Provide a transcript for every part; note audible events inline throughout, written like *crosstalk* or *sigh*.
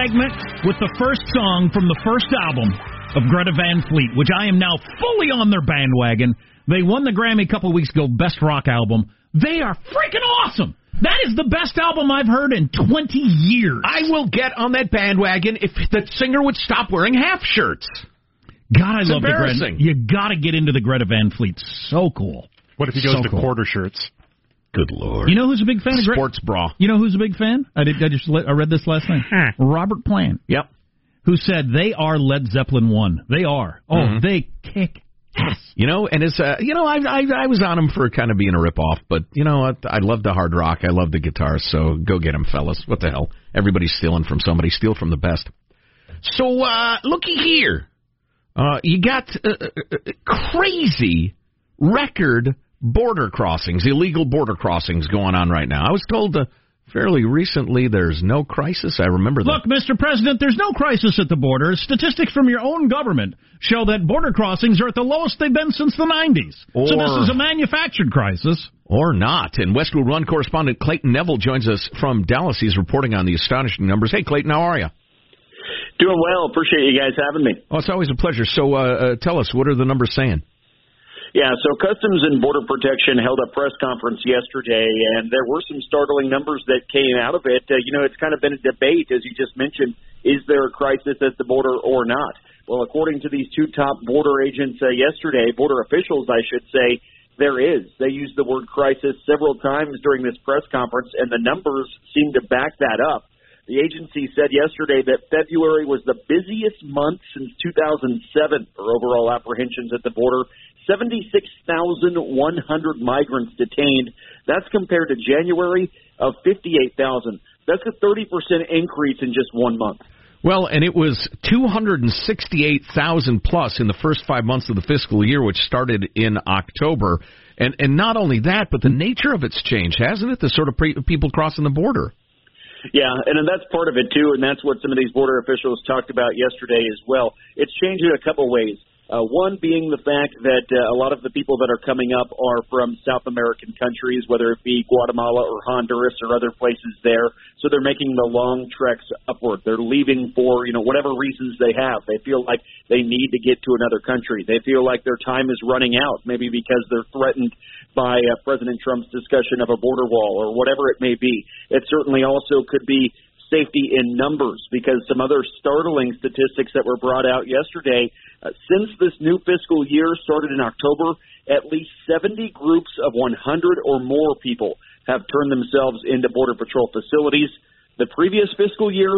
segment with the first song from the first album of Greta Van Fleet, which I am now fully on their bandwagon. They won the Grammy a couple of weeks ago, Best Rock Album. They are freaking awesome. That is the best album I've heard in 20 years. I will get on that bandwagon if the singer would stop wearing half shirts. God, I It's love the Greta. embarrassing. You got to get into the Greta Van Fleet. So cool. What if he goes So to cool. quarter shirts? Good lord. You know who's a big fan of Sports bra. You know who's a big fan? I did. I just let, I read this last night. Robert Plant, Yep. who said they are Led Zeppelin one. They are. Oh, Mhm. they kick ass. You know, and it's uh, you know, I, I I was on him for kind of being a ripoff, but you know what? I love the hard rock. I love the guitar. So go get him, fellas. What the hell? Everybody's stealing from somebody. Steal from the best. So uh looky here. Uh You got uh, uh, uh, crazy record border crossings, illegal border crossings going on right now. I was told uh, fairly recently there's no crisis. I remember that. Look, Mr. President, there's no crisis at the border. Statistics from your own government show that border crossings are at the lowest they've been since the 90s. so this is a manufactured crisis. Or not. And Westwood One correspondent Clayton Neville joins us from Dallas. He's reporting on the astonishing numbers. Hey, Clayton, how are you? Doing well. Appreciate you guys having me. Oh, it's always a pleasure. So, uh, uh, tell us, what are the numbers saying? Yeah, so Customs and Border Protection held a press conference yesterday, and there were some startling numbers that came out of it. Uh, you know, it's kind of been a debate, as you just mentioned. Is there a crisis at the border or not? Well, according to these two top border agents uh, yesterday, border officials, I should say, there is. They used the word crisis several times during this press conference, and the numbers seem to back that up. The agency said yesterday that February was the busiest month since 2007 for overall apprehensions at the border. 76,100 migrants detained. That's compared to January of 58,000. That's a 30% increase in just one month. Well, and it was 268,000 plus in the first five months of the fiscal year, which started in October. And and not only that, but the nature of it's changed, hasn't it? The sort of pre- people crossing the border. Yeah, and that's part of it too, and that's what some of these border officials talked about yesterday as well. It's changed in a couple ways. Uh, one being the fact that uh, a lot of the people that are coming up are from South American countries, whether it be Guatemala or Honduras or other places there. So they're making the long treks upward. They're leaving for you know whatever reasons they have. They feel like they need to get to another country. They feel like their time is running out, maybe because they're threatened by uh, President Trump's discussion of a border wall or whatever it may be. It certainly also could be safety in numbers because some other startling statistics that were brought out yesterday uh, since this new fiscal year started in October at least 70 groups of 100 or more people have turned themselves into border patrol facilities. The previous fiscal year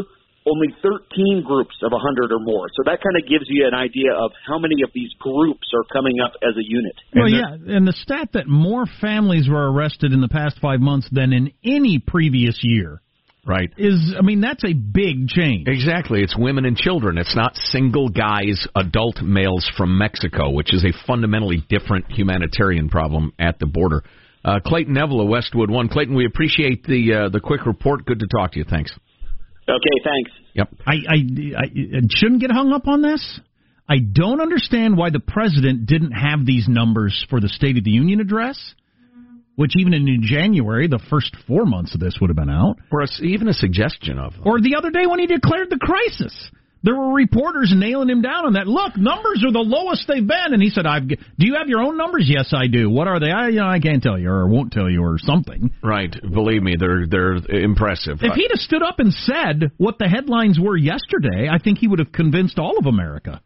only 13 groups of 100 or more. So that kind of gives you an idea of how many of these groups are coming up as a unit. Well, yeah, and the stat that more families were arrested in the past five months than in any previous year Right. is, I mean, that's a big change. Exactly. It's women and children. It's not single guys, adult males from Mexico, which is a fundamentally different humanitarian problem at the border. Uh, Clayton Neville of Westwood One. Clayton, we appreciate the uh, the quick report. Good to talk to you. Thanks. okay thanks Yep. I, I, I shouldn't get hung up on this. I don't understand why the president didn't have these numbers for the State of the Union address, which even in January, the first four months of this would have been out, Or a, even a suggestion of. or the other day when he declared the crisis. There were reporters nailing him down on that. Look, numbers are the lowest they've been, and he said, "I've." Do you have your own numbers? Yes, I do. What are they? I, you know, I can't tell you, or won't tell you, or something. Right. Believe me, they're they're impressive. If he'd have stood up and said what the headlines were yesterday, I think he would have convinced all of America.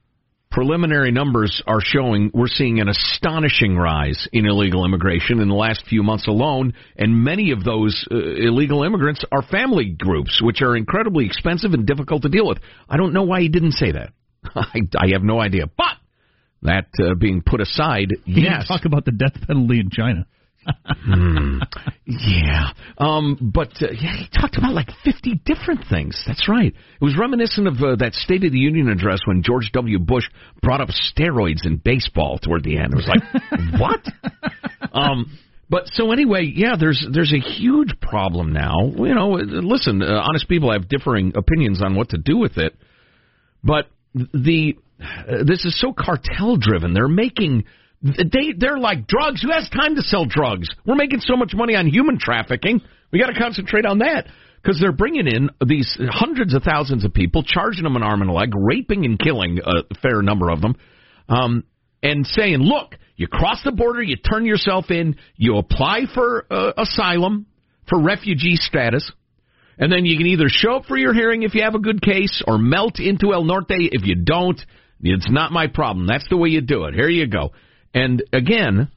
Preliminary numbers are showing we're seeing an astonishing rise in illegal immigration in the last few months alone, and many of those uh, illegal immigrants are family groups, which are incredibly expensive and difficult to deal with. I don't know why he didn't say that. *laughs* I, I have no idea. But that uh, being put aside, He yes, didn't talk about the death penalty in China. Hmm. Yeah. Um, but uh, yeah, he talked about like 50 different things. That's right. It was reminiscent of uh, that State of the Union address when George W. Bush brought up steroids in baseball toward the end. It was like, *laughs* what? Um, but so anyway, yeah, there's there's a huge problem now. You know, listen, uh, honest people have differing opinions on what to do with it, but the uh, this is so cartel driven. They're making they they're like drugs. Who has time to sell drugs? We're making so much money on human trafficking. We got to concentrate on that. because they're bringing in these hundreds of thousands of people, charging them an arm and a leg, raping and killing a fair number of them, um, and saying, "Look, you cross the border, you turn yourself in, you apply for uh, asylum, for refugee status." And then you can either show up for your hearing if you have a good case or melt into El Norte if you don't. It's not my problem. That's the way you do it. Here you go. And again,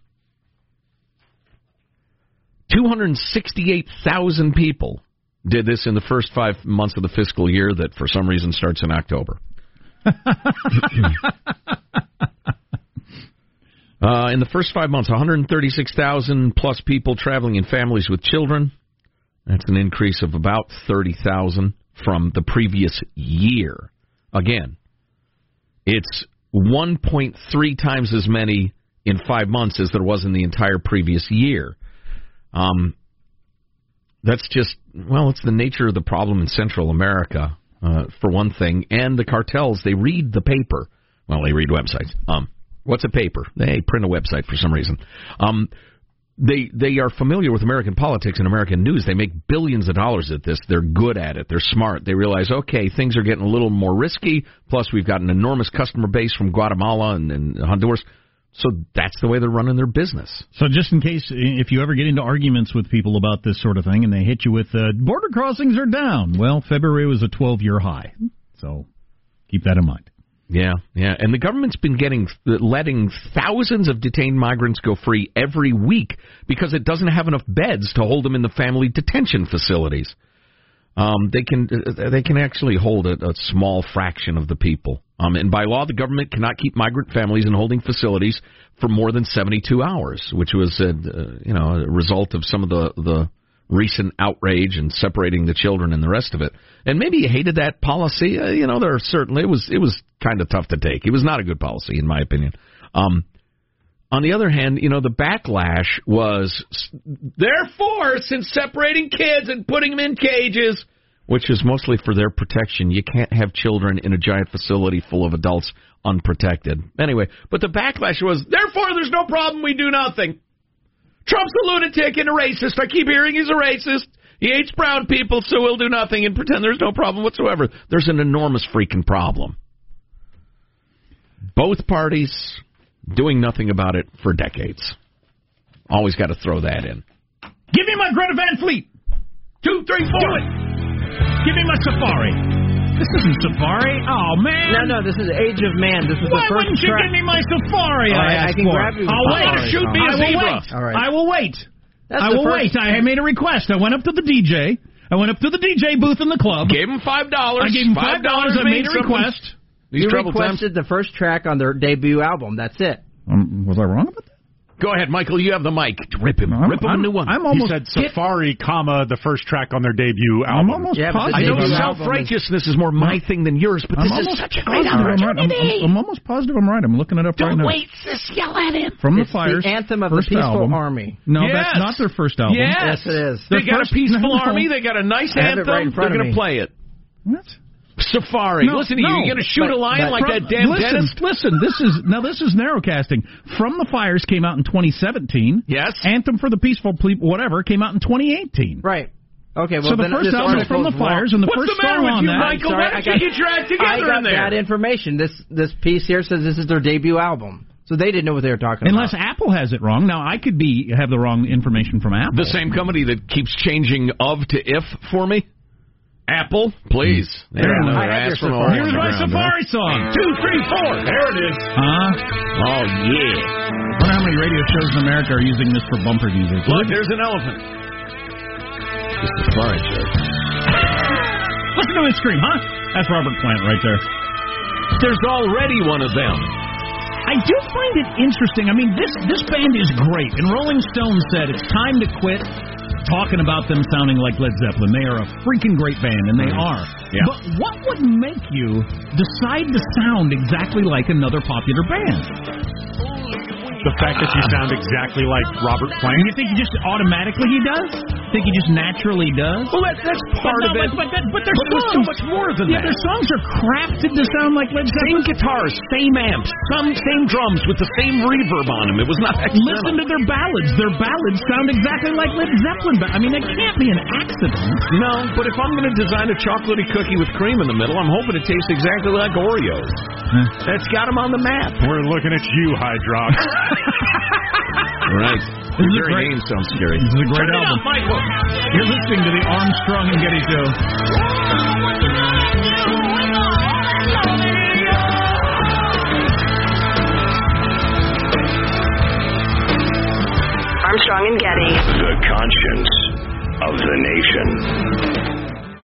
268,000 people did this in the first five months of the fiscal year that for some reason starts in October. *laughs* uh, in the first five months, 136,000 plus people traveling in families with children. That's an increase of about 30,000 from the previous year. Again, it's 1.3 times as many in five months as there was in the entire previous year. Um, that's just well, it's the nature of the problem in Central America, uh, for one thing, and the cartels. They read the paper. Well, they read websites. Um, what's a paper? They print a website for some reason. Um, they they are familiar with American politics and American news. They make billions of dollars at this. They're good at it. They're smart. They realize, okay, things are getting a little more risky. Plus, we've got an enormous customer base from Guatemala and, and Honduras. So that's the way they're running their business. So just in case, if you ever get into arguments with people about this sort of thing, and they hit you with uh, border crossings are down, well, February was a 12-year high. So keep that in mind. Yeah, yeah, and the government's been getting letting thousands of detained migrants go free every week because it doesn't have enough beds to hold them in the family detention facilities. Um, they can they can actually hold a, a small fraction of the people. Um, and by law, the government cannot keep migrant families in holding facilities for more than 72 hours, which was a, uh, you know a result of some of the the recent outrage and separating the children and the rest of it. And maybe you hated that policy. Uh, you know, there are certainly it was it was kind of tough to take. It was not a good policy in my opinion. Um, on the other hand, you know, the backlash was therefore since separating kids and putting them in cages, which is mostly for their protection, you can't have children in a giant facility full of adults unprotected. Anyway, but the backlash was therefore there's no problem, we do nothing. Trump's a lunatic and a racist. I keep hearing he's a racist. He hates brown people, so we'll do nothing and pretend there's no problem whatsoever. There's an enormous freaking problem. Both parties doing nothing about it for decades. Always got to throw that in. Give me my Greta Van Fleet. Two, three, four. Do it. Give me my Safari. This isn't Safari. Oh man. No, no, this is Age of Man. This is Why the first wouldn't you track. give me my Safari? All right, I, I can for? grab you. I'll wait. Safari Shoot me a I will zebra. wait. All right. I will wait. That's I will first- wait. I made a request. I went up to the DJ. I went up to the DJ booth in the club. Gave him five dollars. I gave him five dollars. I made a request. These you troubled times. requested the first track on their debut album. That's it. Um, was I wrong about that? Go ahead, Michael. You have the mic. Rip him. I'm, Rip him I'm, a new one. I'm He almost. said Safari, comma the first track on their debut album. I'm almost Yeah, but the I positive. know debut I'm, self righteousness is more my thing than yours, but I'm this is such a great positive I'm right. I'm. I'm almost positive I'm right. I'm looking it up right Don't now. wait, sis. Yell at him. From it's the Fires, the anthem of the first Peaceful album. Army. No, Yes. that's not their first album. Yes. Yes, it is. They The got first- a peaceful *laughs* no. army. They got a nice I anthem. right They're going to play it. What? Safari. No, listen to you. no. You're going to shoot But- a lion but- like From- that damn listen, dentist? listen. This is now. This is narrowcasting. From the Fires came out in 2017. Yes. Anthem for the Peaceful People, whatever, came out in 2018. Right. Okay, well so the then uh, first album from the. Fires, and the What's first the matter with you, that. Michael? Sorry, Why I don't got- you get your act together I got in there? bad information. This this piece here says this is their debut album, so they didn't know what they were talking Unless about. Unless Apple has it wrong. Now I could be have the wrong information from Apple. The same company that keeps changing of to if for me? Apple, please. They There don't it is. know their ass from a Safari. hole Here's the my ground, Safari song. Two, three, four. There it is. Huh? Oh, yeah. I wonder how many radio shows in America are using this for bumper music. Look, there's an elephant. Just a Safari joke. Listen to it scream, huh? That's Robert Plant right there. There's already one of them. I do find it interesting. I mean, this this band is great, and Rolling Stone said it's time to quit talking about them sounding like Led Zeppelin. They are a freaking great band, and they mm. are. Yeah. But what would make you decide to sound exactly like another popular band? The fact that you sound exactly like Robert Plant. You think he just automatically he does? Think he just naturally does? Well, that, that's part but, of no, it. But, but, but their But there's songs, so much more than yeah, that. their songs are crafted to sound like Led Zeppelin. Same guitars, same amps, some same drums with the same reverb on them. It was not accidental. Listen to their ballads. Their ballads sound exactly like Led Zeppelin. But I mean, it can't be an accident. No, but if I'm going to design a chocolatey cookie with cream in the middle, I'm hoping it tastes exactly like Oreos. That's got them on the map. We're looking at you, Hydrox. *laughs* Right. Is Your a very great- name sounds scary. This is a great Turn it album. up, Michael. You're listening to the Armstrong and Getty Show. Armstrong and Getty. The conscience of the nation.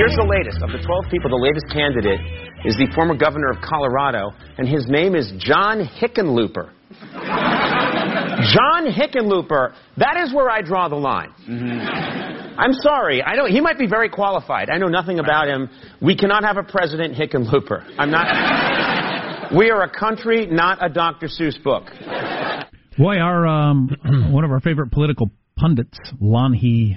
Here's the latest. Of the 12 people, the latest candidate is the former governor of Colorado, and his name is John Hickenlooper. John Hickenlooper, that is where I draw the line. I'm sorry. I know he might be very qualified. I know nothing about him. We cannot have a president Hickenlooper. I'm not. We are a country, not a Dr. Seuss book. Boy, our um, *clears throat* one of our favorite political pundits, Lanhee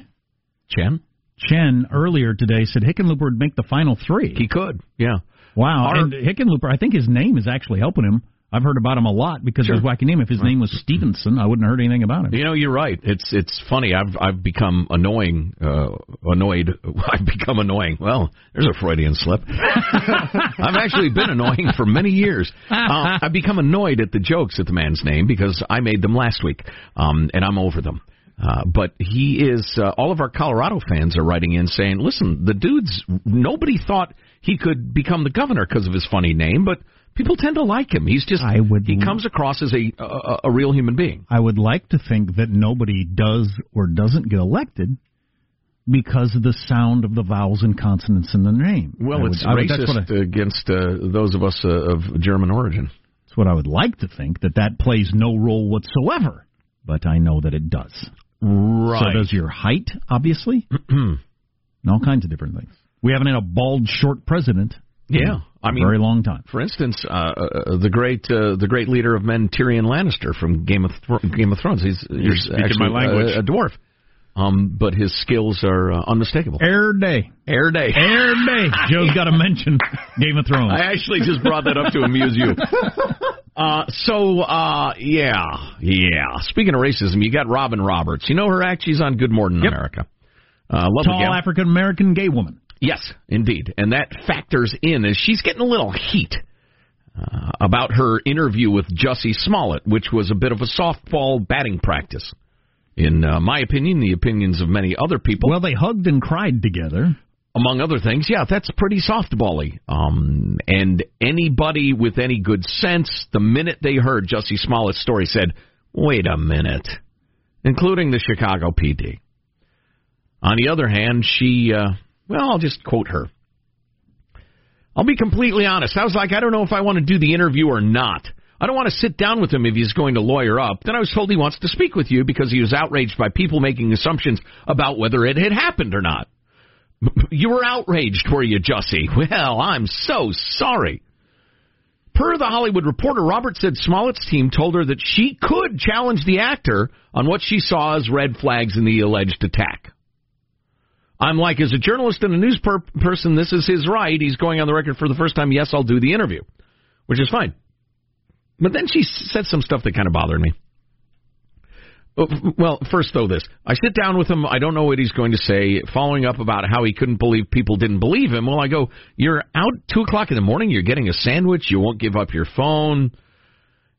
Chen? Chen, earlier today said Hickenlooper would make the final three. He could, yeah. Wow, Our- and Hickenlooper, I think his name is actually helping him. I've heard about him a lot because Sure. of his wacky name. If his name was Stevenson, I wouldn't have heard anything about him. You know, you're right. It's it's funny. I've I've become annoying, uh, annoyed. *laughs* I've become annoying. Well, there's a Freudian slip. *laughs* I've actually been annoying for many years. Uh, I've become annoyed at the jokes at the man's name because I made them last week, um, and I'm over them. Uh, but he is. Uh, all of our Colorado fans are writing in saying, "Listen, the dude's. Nobody thought he could become the governor because of his funny name, but." People tend to like him. He's just I would- he comes across as a a, a real human being. I would like to think that nobody does or doesn't get elected because of the sound of the vowels and consonants in the name. Well, I it's would- racist what I- against uh, those of us uh, of German origin. That's what I would like to think that that plays no role whatsoever, but I know that it does. Right. So does your height, obviously, *clears throat* and all kinds of different things. We haven't had a bald, short president. yeah. I in mean, a very long time. for instance, uh, uh, the great uh, the great leader of men, Tyrion Lannister from Game of Thro- Game of Thrones. He's, You're he's speaking actually my language. A, a dwarf, um, but his skills are uh, unmistakable. Air day, Air day. air day. *laughs* Joe's got to mention Game of Thrones. I actually just brought that up to amuse you. *laughs* Uh, so, uh, yeah, yeah. Speaking of racism, you got Robin Roberts. You know her act? She's on Good Morning Yep. America. Uh, Tall. African American gay woman. Yes, indeed. And that factors in as she's getting a little heat uh, about her interview with Jussie Smollett, which was a bit of a softball batting practice. In uh, my opinion, the opinions of many other people, Well, they hugged and cried together. among other things, yeah, that's pretty softbally. Um, and anybody with any good sense, the minute they heard Jussie Smollett's story, said, wait a minute, including the Chicago PD. On the other hand, she, uh, well, I'll just quote her. I'll be completely honest. I was like, I don't know if I want to do the interview or not. I don't want to sit down with him if he's going to lawyer up. Then I was told he wants to speak with you because he was outraged by people making assumptions about whether it had happened or not. *laughs* You were outraged, were you, Jussie? *laughs* Well, I'm so sorry. Per the Hollywood Reporter, Robert said Smollett's team told her that she could challenge the actor on what she saw as red flags in the alleged attack. I'm like, as a journalist and a news per- person, this is his right. He's going on the record for the first time. Yes, I'll do the interview, which is fine. But then she said some stuff that kind of bothered me. Uh, Well, first though, this I sit down with him. I don't know what he's going to say. Following up about how he couldn't believe people didn't believe him. Well, I go, you're out two o'clock in the morning. You're getting a sandwich. You won't give up your phone.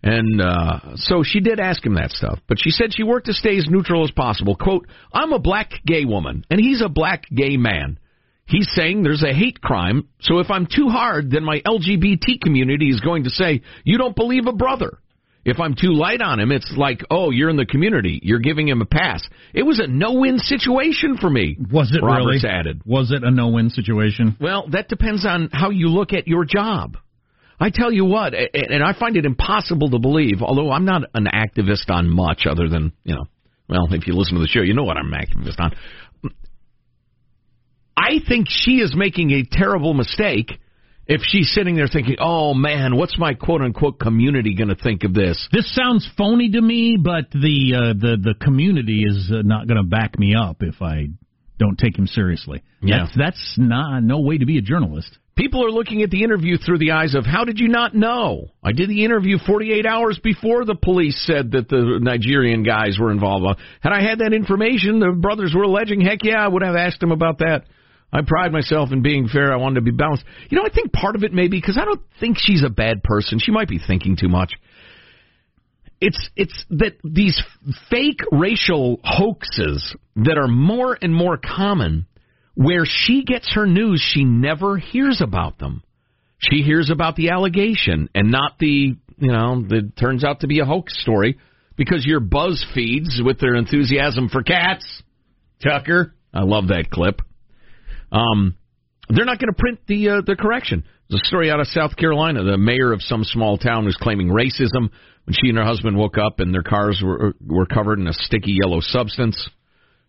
And uh, so she did ask him that stuff, but she said she worked to stay as neutral as possible. "Quote: I'm a black gay woman, and he's a black gay man. He's saying there's a hate crime, so if I'm too hard, then my LGBT community is going to say you don't believe a brother. If I'm too light on him, it's like, oh, you're in the community. You're giving him a pass. It was a no-win situation for me. Was it Roberts really? added. Was it a no-win situation? Well, that depends on how you look at your job. I tell you what, and I find it impossible to believe, although I'm not an activist on much other than, you know, well, if you listen to the show, you know what I'm an activist on. I think she is making a terrible mistake if she's sitting there thinking, oh man, what's my quote unquote community going to think of this? This sounds phony to me, but the uh, the the community is uh, not going to back me up if I don't take him seriously. Yeah. That's, that's not no way to be a journalist. People are looking at the interview through the eyes of how did you not know? I did the interview 48 hours before the police said that the Nigerian guys were involved. Had I had that information, the brothers were alleging, heck yeah, I would have asked them about that. I pride myself in being fair. I wanted to be balanced. You know, I think part of it may be because I don't think she's a bad person. She might be thinking too much. It's it's that these fake racial hoaxes that are more and more common where she gets her news, she never hears about them. She hears about the allegation and not the, you know, that turns out to be a hoax story because your buzz feeds with their enthusiasm for cats. Tucker, I love that clip. Um, they're not going to print the uh, the correction. There's a story out of South Carolina. The mayor of some small town was claiming racism when she and her husband woke up and their cars were were covered in a sticky yellow substance.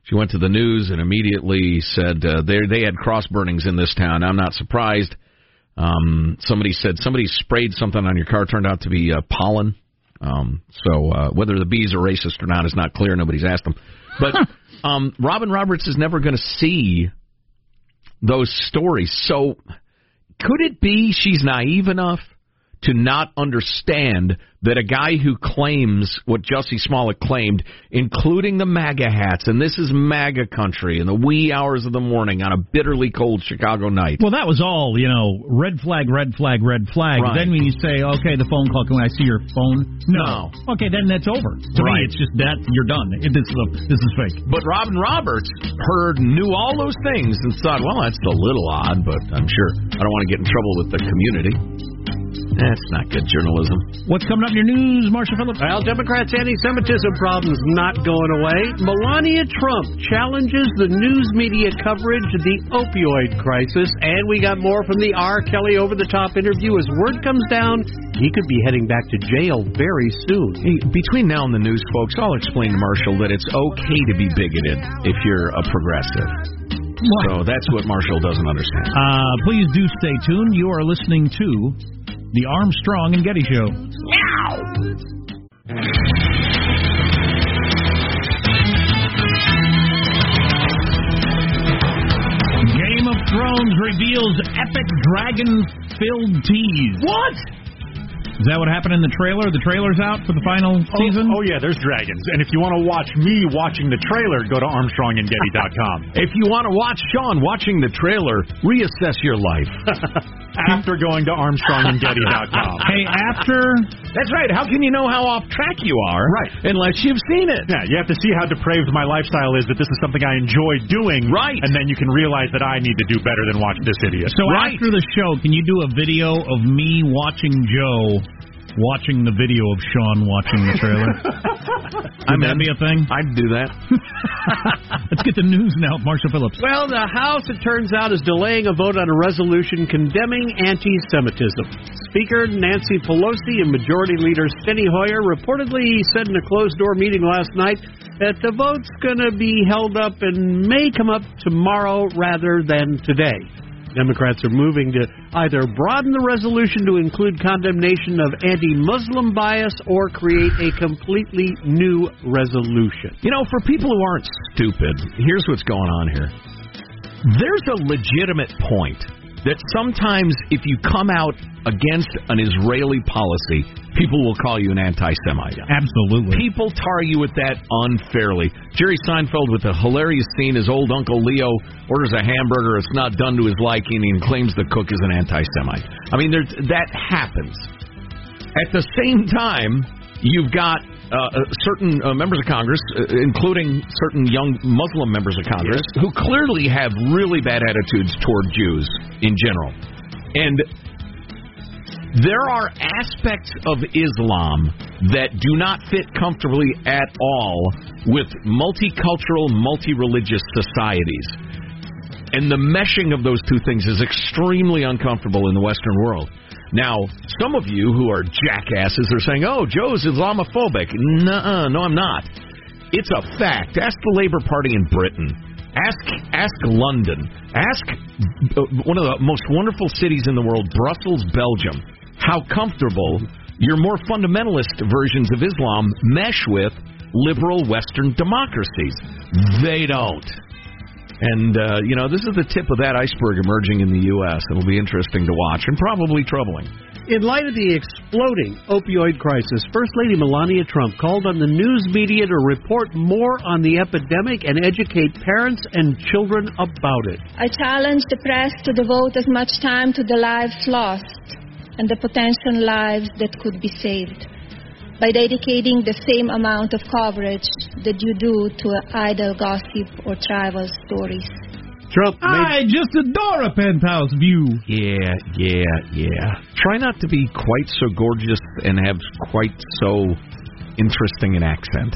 She went to the news and immediately said uh, they they had cross burnings in this town. I'm not surprised. Um, somebody said somebody sprayed something on your car. Turned out to be uh, pollen. Um, so uh, whether the bees are racist or not is not clear. Nobody's asked them. But *laughs* um, Robin Roberts is never going to see those stories. So could it be she's naive enough to not understand that a guy who claims what Jussie Smollett claimed, including the MAGA hats, and this is MAGA country in the wee hours of the morning on a bitterly cold Chicago night. Well, that was all, you know, red flag, red flag, red flag. Right. Then when you say, okay, the phone call, can I see your phone? No. Okay, then that's over. To Right. me, it's just that you're done. It- This is this is fake. But Robin Roberts heard, knew all those things, and thought, well, that's a little odd, but I'm sure I don't want to get in trouble with the community. That's not good journalism. What's coming up in your news, Marshall Phillips? Well, Democrats' anti-Semitism problem's not going away. Melania Trump challenges the news media coverage of the opioid crisis, and we got more from the R. Kelly over-the-top interview. As word comes down, he could be heading back to jail very soon. Hey, between now and the news, folks, I'll explain to Marshall that it's okay to be bigoted if you're a progressive. So that's what Marshall doesn't understand. Uh, please do stay tuned. You are listening to the Armstrong and Getty Show. Game of Thrones reveals epic dragon-filled tease. What? Is that what happened in the trailer? The trailer's out for the final oh, season. Oh, yeah, there's dragons. And if you want to watch me watching the trailer, go to ArmstrongandGetty.com. *laughs* If you want to watch Sean watching the trailer, reassess your life. *laughs* After going to ArmstrongandGetty.com. Hey, after That's right. How can you know how off track you are Right. unless you've seen it? Yeah, you have to see how depraved my lifestyle is, that this is something I enjoy doing. Right. And then you can realize that I need to do better than watch this idiot. So Right. after the show, can you do a video of me watching Joe watching the video of Sean watching the trailer? *laughs* Would that be a thing? I'd do that. *laughs* Let's get the news now, Marshall Phillips. Well, the House, it turns out, is delaying a vote on a resolution condemning anti-Semitism. Speaker Nancy Pelosi and Majority Leader Steny Hoyer reportedly said in a closed-door meeting last night that the vote's going to be held up and may come up tomorrow rather than today. Democrats are moving to either broaden the resolution to include condemnation of anti-Muslim bias or create a completely new resolution. You know, for people who aren't stupid, here's what's going on here. There's a legitimate point that sometimes if you come out against an Israeli policy, people will call you an anti-Semite. Absolutely. People tar you with that unfairly. Jerry Seinfeld with a hilarious scene, his old Uncle Leo orders a hamburger, it's not done to his liking, and claims the cook is an anti-Semite. I mean, there's, that happens. At the same time, you've got uh, uh, certain uh, members of Congress, uh, including certain young Muslim members of Congress, who clearly have really bad attitudes toward Jews in general. And There are aspects of Islam that do not fit comfortably at all with multicultural, multi-religious societies. And the meshing of those two things is extremely uncomfortable in the Western world. Now, some of you who are jackasses are saying, oh, Joe's Islamophobic. Nuh-uh, no, I'm not. It's a fact. Ask the Labour Party in Britain. Ask ask London. Ask uh, one of the most wonderful cities in the world, Brussels, Belgium. How comfortable your more fundamentalist versions of Islam mesh with liberal Western democracies. They don't. And, uh, you know, this is the tip of that iceberg emerging in the U.S. It'll be interesting to watch and probably troubling. In light of the exploding opioid crisis, First Lady Melania Trump called on the news media to report more on the epidemic and educate parents and children about it. I challenge the press to devote as much time to the lives lost and the potential lives that could be saved by dedicating the same amount of coverage that you do to idle gossip or trivial stories. Trump I just adore a penthouse view. Yeah, yeah, yeah. Try not to be quite so gorgeous and have quite so interesting an accent.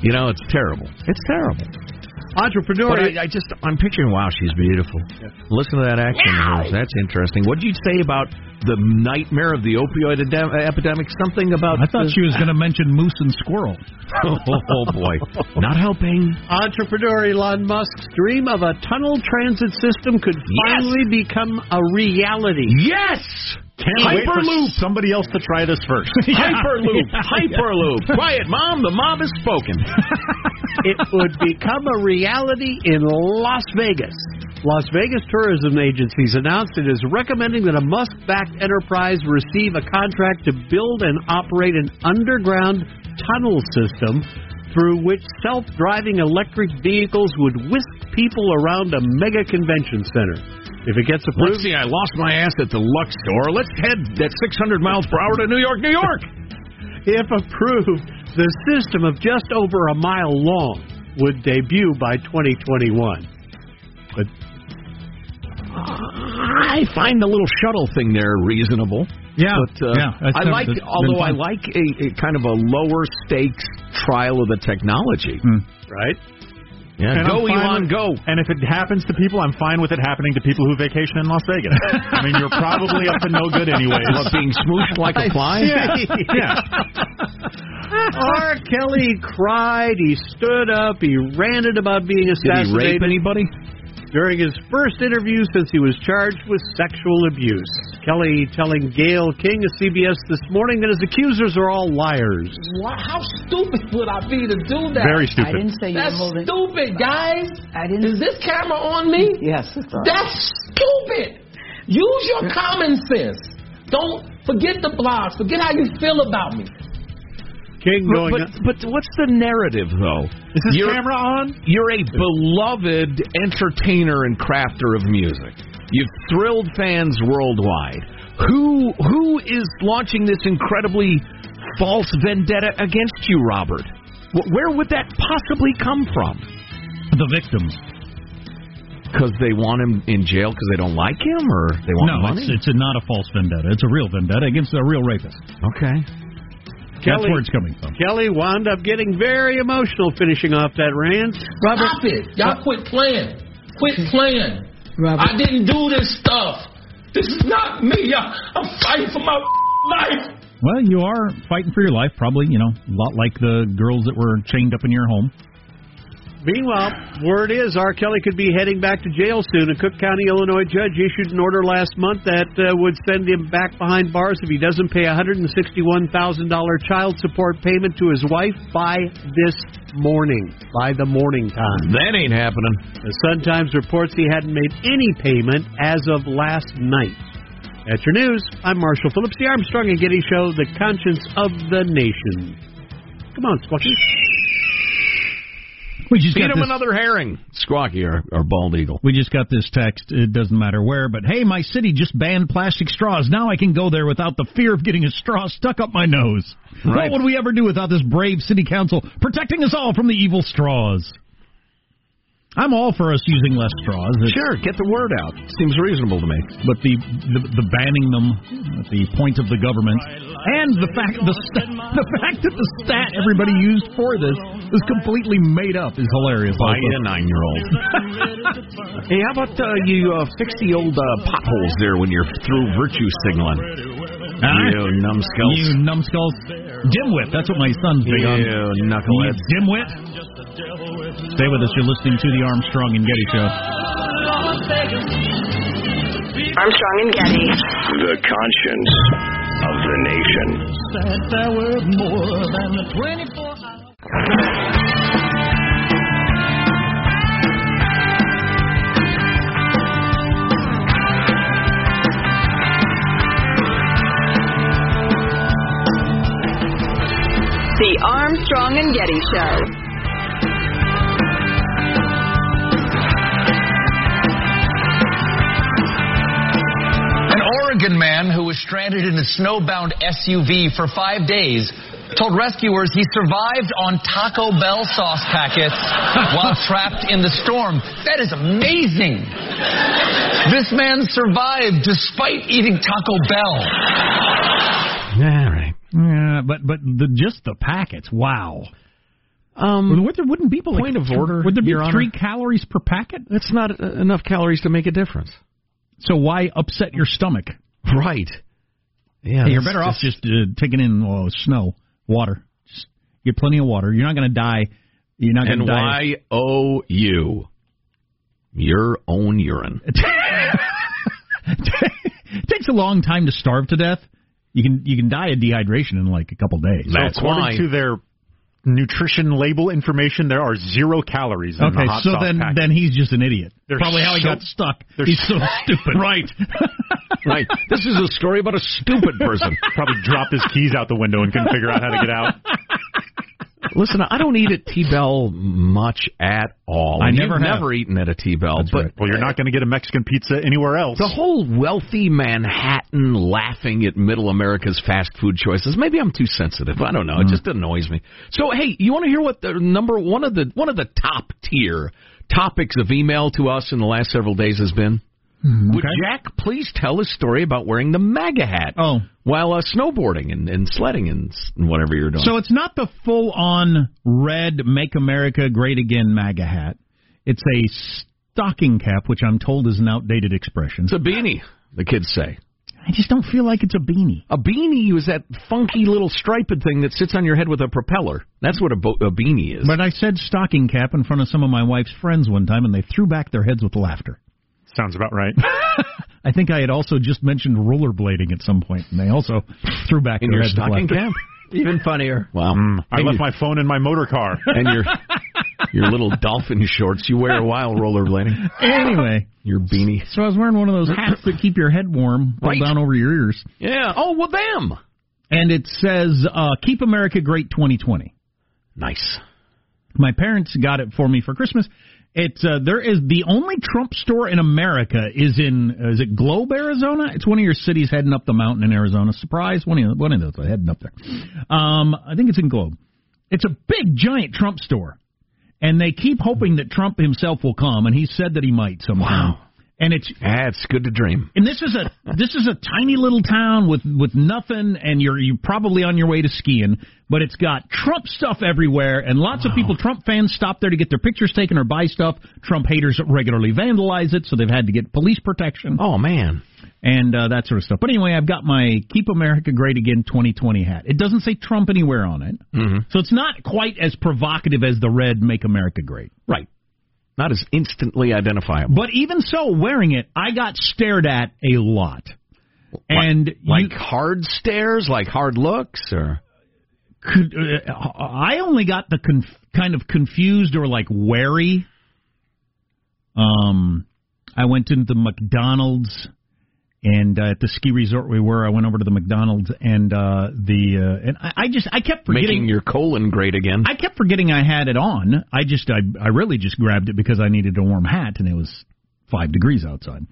You know, it's terrible. It's terrible. Entrepreneur. But I, I just, I'm picturing, wow, she's beautiful. Listen to that accent of. That's interesting. What did you say about the nightmare of the opioid edem- epidemic? Something about. I thought the- she was going to mention moose and squirrel. oh, *laughs* oh, boy. Not helping. Entrepreneur Elon Musk's dream of a tunnel transit system could finally become a reality. Yes! Can't wait for Hyperloop. somebody else to try this first. *laughs* Hyperloop. *laughs* Hyperloop. Quiet, Mom. The mob has spoken. *laughs* it would become a reality in Las Vegas. Las Vegas tourism agencies announced it is recommending that a Musk backed enterprise receive a contract to build and operate an underground tunnel system through which self driving electric vehicles would whisk people around a mega convention center. If it gets approved, Let's see, I lost my ass at the Luxor. Let's head at 600 miles per hour to New York, New York. *laughs* if approved, the system of just over a mile long would debut by 2021. But I find the little shuttle thing there reasonable. Yeah, But uh, yeah, I like, although I like a, a kind of a lower stakes trial of the technology. right? Yeah, And go Elon, with- go. And if it happens to people, I'm fine with it happening to people who vacation in Las Vegas. I mean, you're probably up to no good anyways. What, being smooshed like a fly? Yeah, yeah. *laughs* R. Kelly cried. He stood up. He ranted about being Did he assassinated rape anybody? During his first interview since he was charged with sexual abuse. Kelly telling Gayle King of CBS this morning that his accusers are all liars. Why, how stupid would I be to do that? Very stupid. I didn't say you were That's holding- stupid, guys. I didn't- Is this camera on me? Yes. That's stupid. Use your common sense. Don't forget the blogs. Forget how you feel about me. King But, going. but, but what's the narrative, though? Is this You're- camera on? You're a beloved entertainer and crafter of music. You've thrilled fans worldwide. Who who is launching this incredibly false vendetta against you, Robert? Where would that possibly come from? The victims. Because they want him in jail because they don't like him, or they want No, money? it's, it's a, not a false vendetta. It's a real vendetta against a real rapist. okay. That's Kelly- where it's coming from. Kelly wound up getting very emotional finishing off that rant. Stop it. Y'all quit playing. Quit playing. Robert. I didn't do this stuff. This is not me. I, I'm fighting for my life. Well, you are fighting for your life, probably, you know, a lot like the girls that were chained up in your home. Meanwhile, word is R. Kelly could be heading back to jail soon. A Cook County, Illinois judge issued an order last month that uh, would send him back behind bars if he doesn't pay a $161,000 child support payment to his wife by this morning, by the morning time. That ain't happening. The Sun Times reports he hadn't made any payment as of last night. That's your news. I'm Marshall Phillips, the Armstrong and Getty Show, the conscience of the nation. Come on, Squawky. We just Feed got him this, another herring. Squawky or, or bald eagle. We just got this text. It doesn't matter where, but hey, my city just banned plastic straws. Now I can go there without the fear of getting a straw stuck up my nose. Right. What would we ever do without this brave city council protecting us all from the evil straws? I'm all for us using less straws. It's- Sure, get the word out. Seems reasonable to me. but the, the the banning them at the point of the government and the fact the st- *laughs* the fact that the stat everybody used for this is completely made up is hilarious. By also. a nine-year-old. *laughs* hey, how about uh, you uh, fix the old uh, potholes there when you're through virtue signaling? Huh? You numbskulls. You numbskulls. Dimwit. That's what my son's big on. You knuckleheads. Dimwit. Stay with us. You're listening to the Armstrong and Getty Show. Armstrong and Getty. The conscience of the nation. Said there were more than the 24 hours. The Armstrong and Getty Show. Oregon man who was stranded in a snowbound SUV for five days told rescuers he survived on Taco Bell sauce packets *laughs* while trapped in the storm. That is amazing. This man survived despite eating Taco Bell. All right. Yeah, but but the just the packets. Wow. Um, would there, wouldn't people point like, of order, Would there be Your Honor? three calories per packet? That's not uh, enough calories to make a difference. So why upset your stomach? Right. Yeah. Hey, you're that's better off just uh, taking in oh, snow, water. Just get plenty of water. You're not going to die. You're not going to die. why owe you your own urine? it *laughs* takes a long time to starve to death. You can you can die of dehydration in like a couple days. That's according why. to their nutrition label information, there are zero calories in Okay, the hot so then packet. then he's just an idiot. They're Probably how he got stuck. He's so so- stupid. right. *laughs* right. This is a story about a stupid person. Probably dropped his keys out the window and couldn't figure out how to get out. Listen, I don't eat at T-Bell much at all. I And never you've never eaten at a T-Bell, but Well, you're not going to get a Mexican pizza anywhere else. the whole wealthy Manhattan laughing at middle America's fast food choices. Maybe I'm too sensitive. I don't know. It hmm. just annoys me. So hey, you want to hear what the number one of the one of the top tier topics of email to us in the last several days has been? Would Jack please tell a story about wearing the MAGA hat Oh, while uh, snowboarding and, and sledding and, and whatever you're doing? so it's not the full on red "Make America Great Again" MAGA hat. It's a stocking cap, which I'm told is an outdated expression. it's a beanie, the kids say. I just don't feel like it's a beanie. A beanie is that funky little striped thing that sits on your head with a propeller. That's what a, bo- a beanie is. But I said stocking cap in front of some of my wife's friends one time, and they threw back their heads with laughter. Sounds about right. *laughs* I think I had also just mentioned rollerblading at some point, and they also threw back in their your heads stocking laughter. cap? *laughs* Even funnier. Wow. I And left your- my phone in my motor car. *laughs* and your your little dolphin shorts you wear while rollerblading. Anyway, Your beanie. so I was wearing one of those hats that keep your head warm, pulled Right. down over your ears, Yeah. Oh, well, them. and it says uh, "Keep America Great 2020." Nice. My parents got it for me for Christmas. It's uh, there is the only Trump store in America is in uh, is it Globe, Arizona? It's one of your cities heading up the mountain in Arizona. Surprise, one of one of those heading up there. Um, I think it's in Globe. It's a big giant Trump store, and they keep hoping that Trump himself will come, and he said that he might sometime. Wow. And it's Ah, it's good to dream. and this is a this is a tiny little town with with nothing, and you're you probably on your way to skiing, but it's got Trump stuff everywhere, and lots of people, Trump fans, stop there to get their pictures taken or buy stuff. Trump haters regularly vandalize it, so they've had to get police protection Oh, man. and uh, that sort of stuff. But anyway, I've got my Keep America Great Again 2020 hat. It doesn't say Trump anywhere on it, Mm-hmm. so it's not quite as provocative as the red Make America Great. Right. Not as instantly identifiable. But even so, wearing it, I got stared at a lot. And like you- hard stares, like hard looks, or could, uh, I only got the conf- kind of confused or like wary. Um, I went into the McDonald's, and uh, at the ski resort we were, I went over to the McDonald's, and uh, the uh, and I, I just I kept forgetting. making your colon great again. I kept forgetting I had it on. I just I I really just grabbed it because I needed a warm hat, and it was five degrees outside.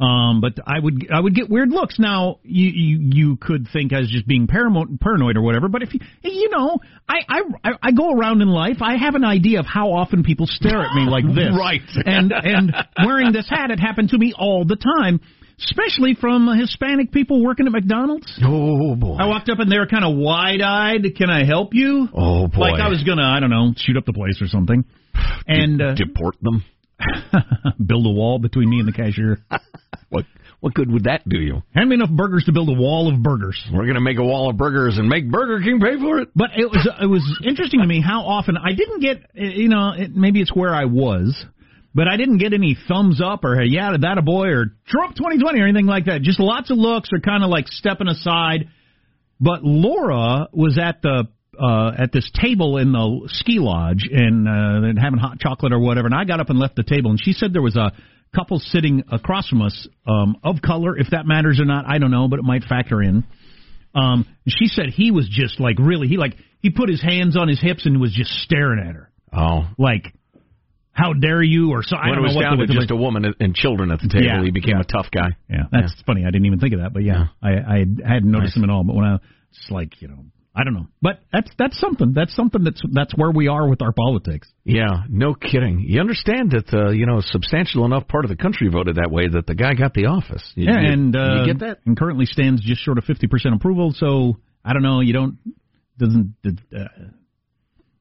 Um, but I would I would get weird looks. Now you you, you could think as just being paranoid, paranoid or whatever. But if you you know I, I I go around in life, I have an idea of how often people stare at me like *laughs* this. Right. And and wearing this hat, it happened to me all the time. Especially from Hispanic people working at McDonald's. Oh boy! I walked up and they were kind of wide-eyed. Can I help you? Oh boy! Like I was gonna, I don't know, shoot up the place or something, and uh, deport them. *laughs* build a wall between me and the cashier. *laughs* what what good would that do you? Hand me enough burgers to build a wall of burgers. We're gonna make a wall of burgers and make Burger King pay for it. But it was it was interesting to me how often I didn't get you know it, maybe it's where I was. But I didn't get any thumbs up or yeah, that a boy or Trump 2020 or anything like that. Just lots of looks or kind of like stepping aside. But Laura was at the uh, at this table in the ski lodge and uh, having hot chocolate or whatever. And I got up and left the table, and she said there was a couple sitting across from us um, of color. If that matters or not, I don't know, but it might factor in. Um, she said he was just like really he like he put his hands on his hips and was just staring at her. Oh, like how dare you or so I when don't it was know down what to just a woman and children at the table, Yeah, he became yeah. a tough guy. Yeah, that's funny. I didn't even think of that, but yeah, I I, I hadn't noticed Nice. him at all. But when I it's like you know I don't know, but that's that's something. That's something that's that's where we are with our politics. Yeah, no kidding. You understand that uh, you know a substantial enough part of the country voted that way that the guy got the office. You, yeah, you- and uh, you get that? And currently stands just short of fifty percent approval. So I don't know. You don't doesn't uh,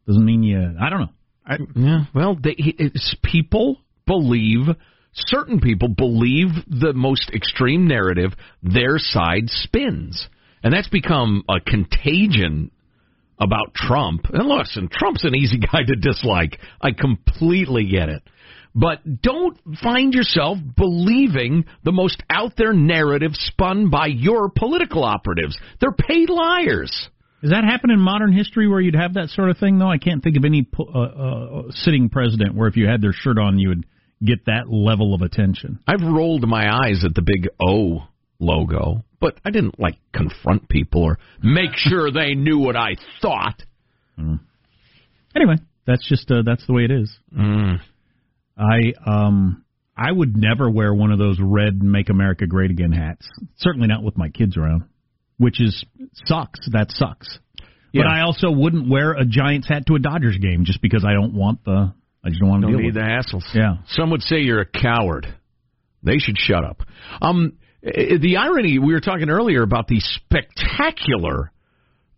doesn't mean you. I don't know. I, yeah, well, they, it's, people believe, certain people believe the most extreme narrative their side spins. And that's become a contagion about Trump. And listen, Trump's an easy *laughs* guy to dislike. I completely get it. But don't find yourself believing the most out there narrative spun by your political operatives. They're paid liars. Does that happen in modern history where you'd have that sort of thing? Though I can't think of any uh, uh, sitting president where if you had their shirt on, you would get that level of attention. I've rolled my eyes at the big O logo, but I didn't like confront people or make *laughs* sure they knew what I thought. Anyway, that's just uh, that's the way it is. Mm. I um I would never wear one of those red "Make America Great Again" hats. Certainly not with my kids around, which is sucks. That sucks. But I also wouldn't wear a Giants hat to a Dodgers game just because I don't want the I just don't want to Don't deal need with the hassles. Yeah. Some would say you're a coward. They should shut up. Um, eh, the irony we were talking earlier about the spectacular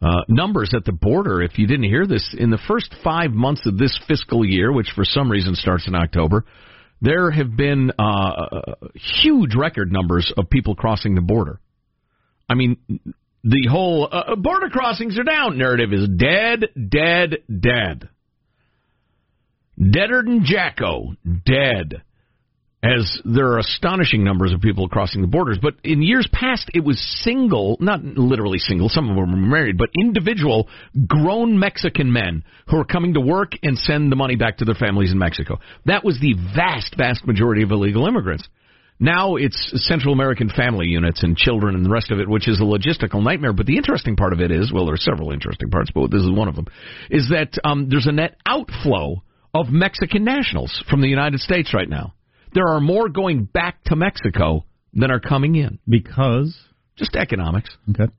uh, numbers at the border. If you didn't hear this, in the first five months of this fiscal year, which for some reason starts in October, there have been uh, huge record numbers of people crossing the border. I mean, the whole uh, border crossings are down narrative is dead, dead, dead. Deader than Jacko, dead. As there are astonishing numbers of people crossing the borders. But in years past, it was single, not literally single, some of them were married, but individual grown Mexican men who are coming to work and send the money back to their families in Mexico. That was the vast, vast majority of illegal immigrants. Now it's Central American family units and children and the rest of it, which is a logistical nightmare. But the interesting part of it is, well, there are several interesting parts, but this is one of them, is that um, there's a net outflow of Mexican nationals from the United States right now. There are more going back to Mexico than are coming in. Because? Just economics. Okay.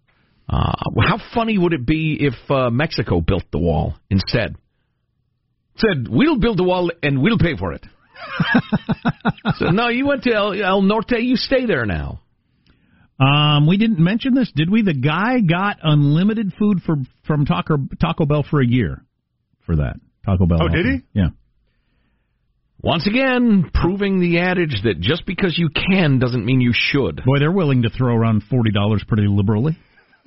Uh, how funny would it be if uh, Mexico built the wall instead? Said, we'll build the wall and we'll pay for it. *laughs* so, no, you went to El, El Norte, you stay there now. Um, we didn't mention this, did we? The guy got unlimited food for from Taco Taco Bell for a year for that Taco Bell. Oh, did he? Yeah. Once again, proving the adage that just because you can doesn't mean you should. Boy, they're willing to throw around forty dollars pretty liberally. *laughs*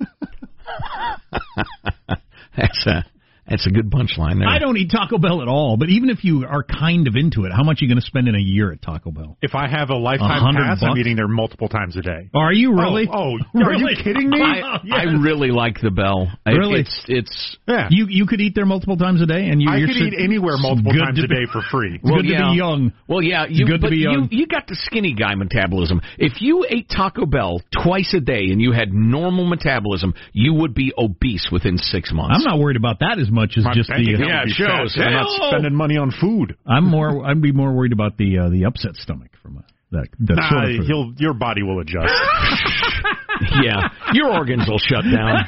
That's a that's a good punchline there. I don't eat Taco Bell at all, but even if you are kind of into it, how much are you going to spend in a year at Taco Bell? If I have a lifetime A hundred pass, I'm eating there multiple times a day. Are you oh, really? Oh, oh, are Really? you kidding me? I, *laughs* I really like the bell. Really? It's it's yeah. You you could eat there multiple times a day, and you, I you're could so- eat anywhere multiple times to a day for free. It's good to be young. Well, yeah, It's you, good to be young. You, you got the skinny guy metabolism. If you ate Taco Bell twice a day and you had normal metabolism, you would be obese within six months. I'm not worried about that as much as My just the. account yeah, it shows. I'm not spending money on food. I'm more. I'd be more worried about the uh, the upset stomach from a That that Nah, sort of he'll, your body will adjust. *laughs* yeah, your organs will shut down.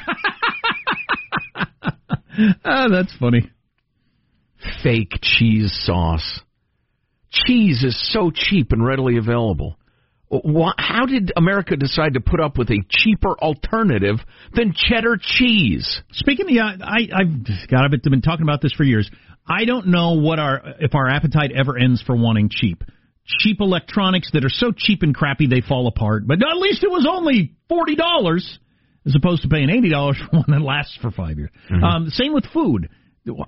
*laughs* ah, that's funny. Fake cheese sauce. Cheese is so cheap and readily available. Why, how did America decide to put up with a cheaper alternative than cheddar cheese? Speaking of, yeah, I, I've God, I've been talking about this for years. I don't know what our if our appetite ever ends for wanting cheap. Cheap electronics that are so cheap and crappy they fall apart. But at least it was only forty dollars as opposed to paying eighty dollars *laughs* for one that lasts for five years. Mm-hmm. Um, same with food.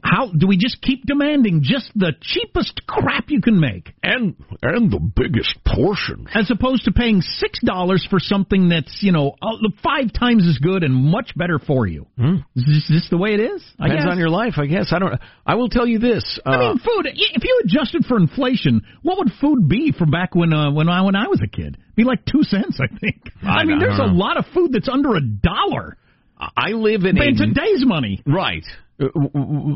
How do we just keep demanding just the cheapest crap you can make, and and the biggest portions, as opposed to paying six dollars for something that's you know uh, five times as good and much better for you? Hmm. Is this, this the way it is? I Depends guess. on your life, I guess. I don't. I will tell you this. Uh, I mean, food. If you adjusted for inflation, what would food be from back when uh, when I when I was a kid? Be like two cents, I think. I, I mean, there's a lot of food that's under a dollar. I live in in a today's money. Right. Uh,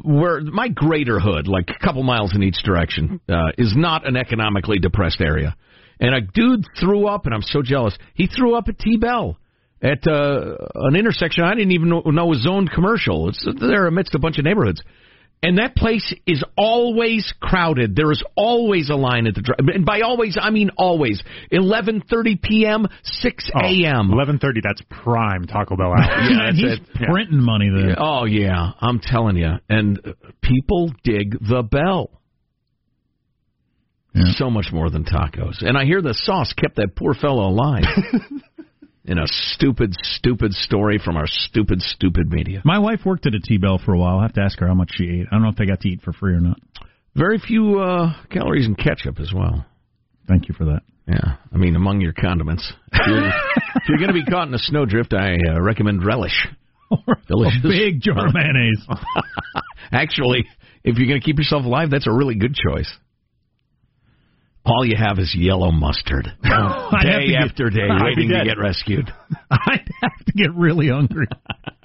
Where my greater hood, like a couple miles in each direction, uh, is not an economically depressed area. And a dude threw up, and I'm so jealous. He threw up at T Bell at uh, an intersection I didn't even know, know was zoned commercial. It's there amidst a bunch of neighborhoods. And that place is always crowded. There is always a line at the drive. And by always, I mean always. 11:30 p.m., 6 a.m. 11:30. That's prime Taco Bell hour. *laughs* Yeah, that's He's it. printing money there. Yeah, Oh yeah, I'm telling you. And uh, people dig the bell. So much more than tacos. And I hear the sauce kept that poor fellow alive. *laughs* In a stupid, stupid story from our stupid, stupid media. My wife worked at a T-Bell for a while. I'll have to ask her how much she ate. I don't know if they got to eat for free or not. Very few uh, calories in ketchup as well. Thank you for that. Yeah, I mean among your condiments. If you're, if you're going to be caught in a snowdrift, I uh, recommend relish. *laughs* Delicious. A big jar of mayonnaise. *laughs* Actually, if you're going to keep yourself alive, that's a really good choice. All you have is yellow mustard. *laughs* I'd have day get- after day, I'd waiting to get rescued. *laughs* I'd have to get really hungry.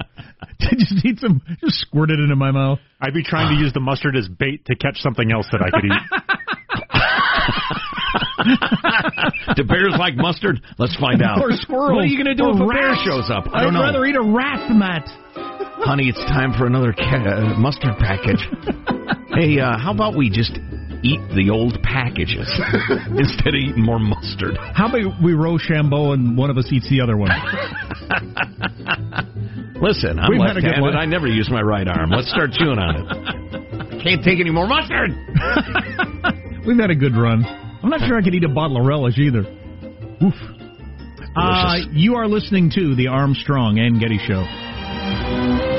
*laughs* to just eat some, just squirt it into my mouth. I'd be trying to use the mustard as bait to catch something else that I could eat. Do bears like mustard? Let's find out. Or squirrels. What are you going to do Or if a bear shows up? I I'd don't know. rather eat a rat than that. Honey, it's time for another ca- uh, mustard package. hey, uh, how about we just eat the old packages *laughs* instead of eating more mustard? How about we Rochambeau and one of us eats the other one? *laughs* Listen, I'm We've had a good left-handed. I never use my right arm. Let's start chewing on it. *laughs* Can't take any more mustard. We've had a good run. I'm not sure I could eat a bottle of relish either. Oof. Uh, you are listening to the Armstrong and Getty Show.